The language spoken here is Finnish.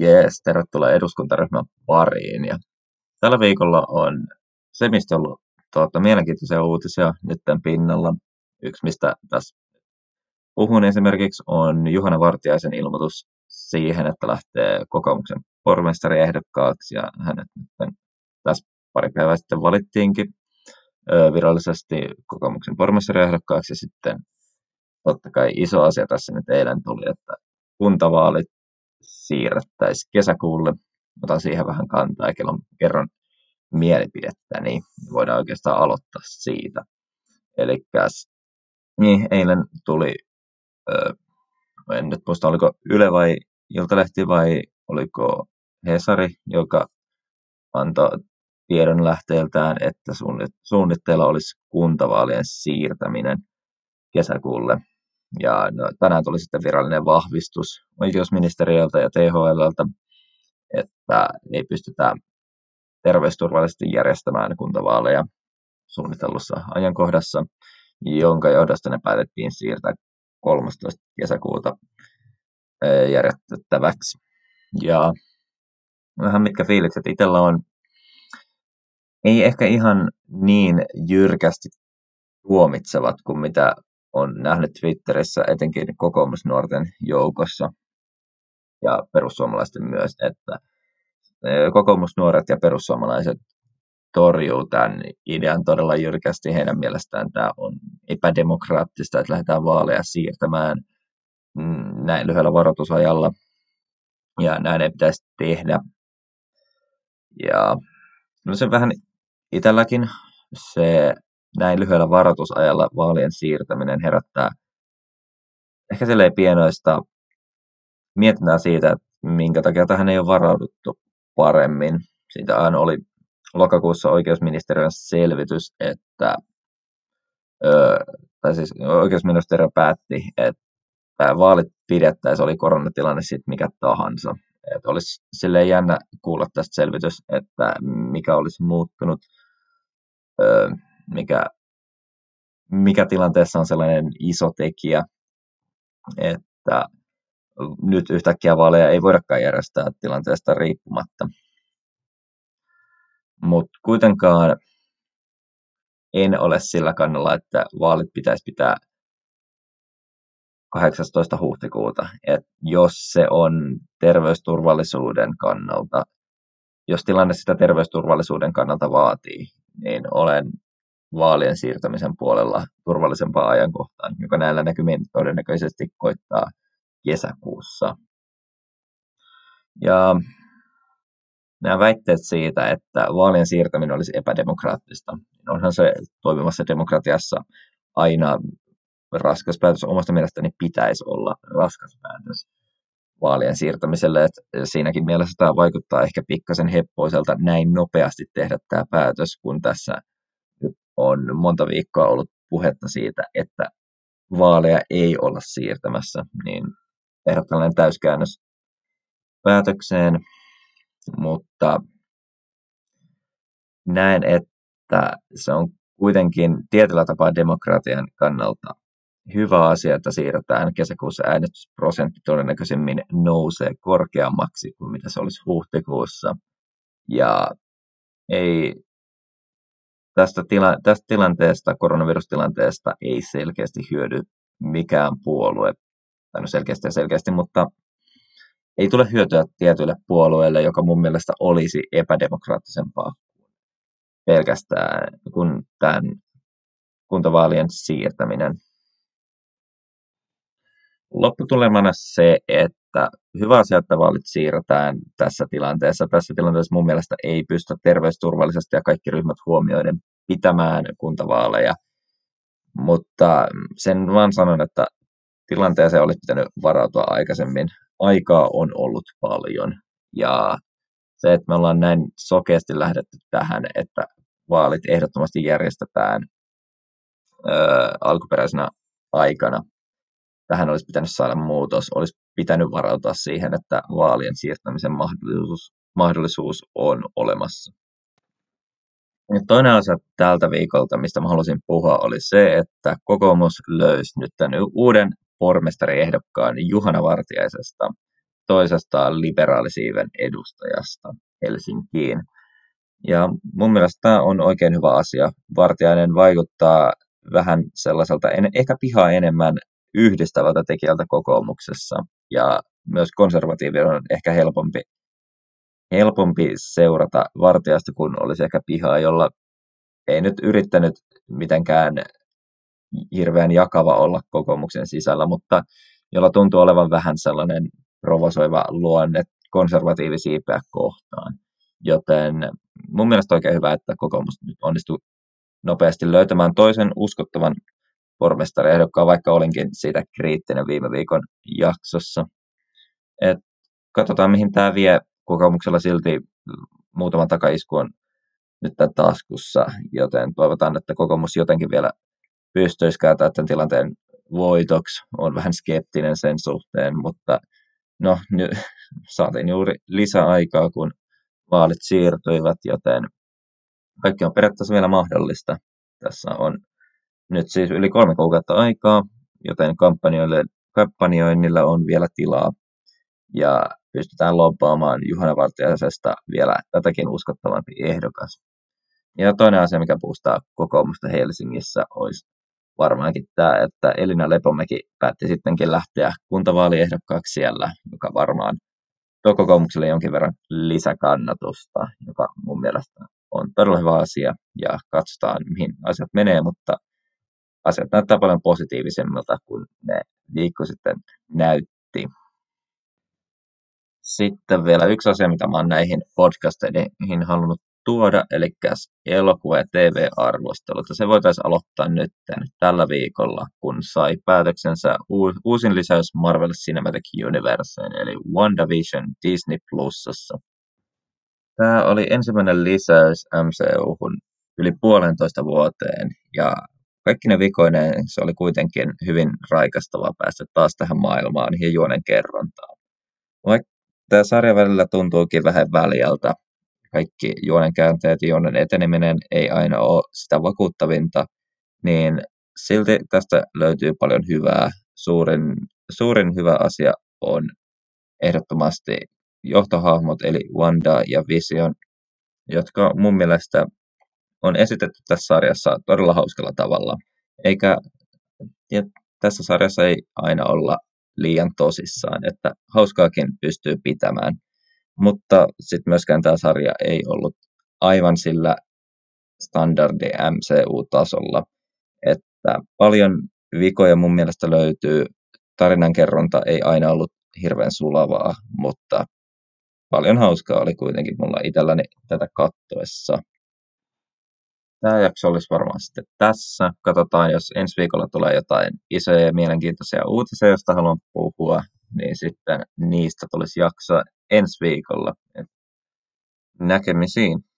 Jees, tervetuloa eduskuntaryhmän pariin. Ja tällä viikolla on se, mistä on ollut tuota, mielenkiintoisia uutisia nyt pinnalla. Yksi, mistä tässä puhun esimerkiksi, on Juhana Vartiaisen ilmoitus siihen, että lähtee kokoomuksen pormestariehdokkaaksi, ja hänet nyt tässä pari päivää sitten valittiinkin virallisesti kokoomuksen pormestariehdokkaaksi, ja sitten totta kai iso asia tässä nyt eilen tuli, että kuntavaalit siirrettäisiin kesäkuulle. Otan siihen vähän kantaa ja kerron mielipidettä, niin voidaan oikeastaan aloittaa siitä. Eli niin, eilen tuli, ö, en nyt muista oliko Yle vai Iltalehti vai oliko Hesari, joka antoi tiedon lähteeltään, että suunnitteilla olisi kuntavaalien siirtäminen kesäkuulle. Ja no, tänään tuli sitten virallinen vahvistus oikeusministeriöltä ja THLltä, että ei pystytä terveysturvallisesti järjestämään kuntavaaleja suunnitellussa ajankohdassa, jonka johdosta ne päätettiin siirtää 13. kesäkuuta järjestettäväksi. Ja vähän mitkä fiilikset itsellä on, ei ehkä ihan niin jyrkästi tuomitsevat kuin mitä on nähnyt Twitterissä etenkin kokoomusnuorten joukossa ja perussuomalaisten myös, että kokoomusnuoret ja perussuomalaiset torjuu tämän idean todella jyrkästi. Heidän mielestään tämä on epädemokraattista, että lähdetään vaaleja siirtämään mm, näin lyhyellä varoitusajalla. Ja näin ei pitäisi tehdä. Ja no se vähän itselläkin se näin lyhyellä varoitusajalla vaalien siirtäminen herättää ehkä silleen pienoista mietintää siitä, että minkä takia tähän ei ole varauduttu paremmin. Siitä aina oli lokakuussa oikeusministeriön selvitys, että ö, tai siis oikeusministeriö päätti, että vaalit pidettäisiin, oli koronatilanne sitten mikä tahansa. Että olisi silleen jännä kuulla tästä selvitys, että mikä olisi muuttunut, ö, mikä, mikä tilanteessa on sellainen iso tekijä, että nyt yhtäkkiä vaaleja ei voidakaan järjestää tilanteesta riippumatta. Mutta kuitenkaan en ole sillä kannalla, että vaalit pitäisi pitää 18. huhtikuuta. Et jos se on terveysturvallisuuden kannalta, jos tilanne sitä terveysturvallisuuden kannalta vaatii, niin olen vaalien siirtämisen puolella turvallisempaa ajankohtaan, joka näillä näkymin todennäköisesti koittaa kesäkuussa. Ja nämä väitteet siitä, että vaalien siirtäminen olisi epädemokraattista, niin onhan se toimivassa demokratiassa aina raskas päätös. Omasta mielestäni pitäisi olla raskas päätös vaalien siirtämiselle. että siinäkin mielessä tämä vaikuttaa ehkä pikkasen heppoiselta näin nopeasti tehdä tämä päätös, kun tässä on monta viikkoa ollut puhetta siitä, että vaaleja ei olla siirtämässä, niin tehdä tällainen täyskäännös päätökseen, mutta näen, että se on kuitenkin tietyllä tapaa demokratian kannalta hyvä asia, että siirretään kesäkuussa äänestysprosentti todennäköisemmin nousee korkeammaksi kuin mitä se olisi huhtikuussa. Ja ei tästä, tila, tästä tilanteesta, koronavirustilanteesta ei selkeästi hyödy mikään puolue, tai no selkeästi ja selkeästi, mutta ei tule hyötyä tietyille puolueille, joka mun mielestä olisi epädemokraattisempaa pelkästään kuin tämän kuntavaalien siirtäminen. Lopputulemana se, että hyvä asia, että vaalit siirretään tässä tilanteessa. Tässä tilanteessa mun mielestä ei pysty terveysturvallisesti ja kaikki ryhmät huomioiden pitämään kuntavaaleja. Mutta sen vaan sanon, että tilanteeseen olisi pitänyt varautua aikaisemmin. Aikaa on ollut paljon ja se, että me ollaan näin sokeasti lähdetty tähän, että vaalit ehdottomasti järjestetään ö, alkuperäisenä aikana. Tähän olisi pitänyt saada muutos. Olisi pitänyt varautua siihen, että vaalien siirtämisen mahdollisuus, mahdollisuus on olemassa. Ja toinen asia tältä viikolta, mistä mä halusin puhua, oli se, että kokoomus löysi nyt tämän uuden pormestariehdokkaan Juhana Vartiaisesta toisesta liberaalisiiven edustajasta Helsinkiin. Ja mun mielestä tämä on oikein hyvä asia. Vartiainen vaikuttaa vähän sellaiselta, ehkä pihaa enemmän yhdistävältä tekijältä kokoomuksessa. Ja myös konservatiivien on ehkä helpompi, helpompi seurata Vartiasta, kun olisi ehkä pihaa, jolla ei nyt yrittänyt mitenkään hirveän jakava olla kokoomuksen sisällä, mutta jolla tuntuu olevan vähän sellainen provosoiva luonne konservatiivisiipeä kohtaan. Joten mun mielestä oikein hyvä, että kokoomus nyt onnistuu nopeasti löytämään toisen uskottavan pormestariehdokkaan, vaikka olinkin siitä kriittinen viime viikon jaksossa. Et katsotaan, mihin tämä vie. Kokoomuksella silti muutama takaisku on nyt tämän taskussa, joten toivotaan, että kokoomus jotenkin vielä pystyisi kääntämään tämän tilanteen voitoksi. on vähän skeptinen sen suhteen, mutta no, nyt saatiin juuri lisäaikaa, kun vaalit siirtyivät, joten kaikki on periaatteessa vielä mahdollista. Tässä on nyt siis yli kolme kuukautta aikaa, joten kampanjoille, kampanjoinnilla on vielä tilaa ja pystytään lobbaamaan Juhana Vartiaisesta vielä tätäkin uskottavampi ehdokas. Ja toinen asia, mikä puustaa kokoomusta Helsingissä, olisi varmaankin tämä, että Elina Lepomäki päätti sittenkin lähteä kuntavaaliehdokkaaksi siellä, joka varmaan tuo kokoomukselle jonkin verran lisäkannatusta, joka mun mielestä on todella hyvä asia ja katsotaan, mihin asiat menee, mutta asiat näyttää paljon positiivisemmilta kuin ne viikko sitten näytti. Sitten vielä yksi asia, mitä mä oon näihin podcasteihin halunnut tuoda, eli elokuva- ja TV-arvostelut. Se voitaisiin aloittaa nyt tällä viikolla, kun sai päätöksensä uusin lisäys Marvel Cinematic Universeen, eli WandaVision Disney Plusassa. Tämä oli ensimmäinen lisäys MCU-hun yli puolentoista vuoteen, ja kaikki ne vikoineen se oli kuitenkin hyvin raikastava päästä taas tähän maailmaan ja juonen kerrontaan. Vaikka tämä sarja välillä tuntuukin vähän väljältä, kaikki juonen käänteet ja juonen eteneminen ei aina ole sitä vakuuttavinta, niin silti tästä löytyy paljon hyvää. Suurin, suurin hyvä asia on ehdottomasti johtohahmot, eli Wanda ja Vision, jotka mun mielestä on esitetty tässä sarjassa todella hauskalla tavalla. Eikä ja tässä sarjassa ei aina olla liian tosissaan, että hauskaakin pystyy pitämään. Mutta sitten myöskään tämä sarja ei ollut aivan sillä standardi MCU-tasolla, että paljon vikoja mun mielestä löytyy. Tarinankerronta ei aina ollut hirveän sulavaa, mutta paljon hauskaa oli kuitenkin mulla itselläni tätä kattoessa. Tämä jakso olisi varmaan sitten tässä. Katsotaan, jos ensi viikolla tulee jotain isoja ja mielenkiintoisia uutisia, joista haluan puhua, niin sitten niistä tulisi jaksoa ensi viikolla. Näkemisiin.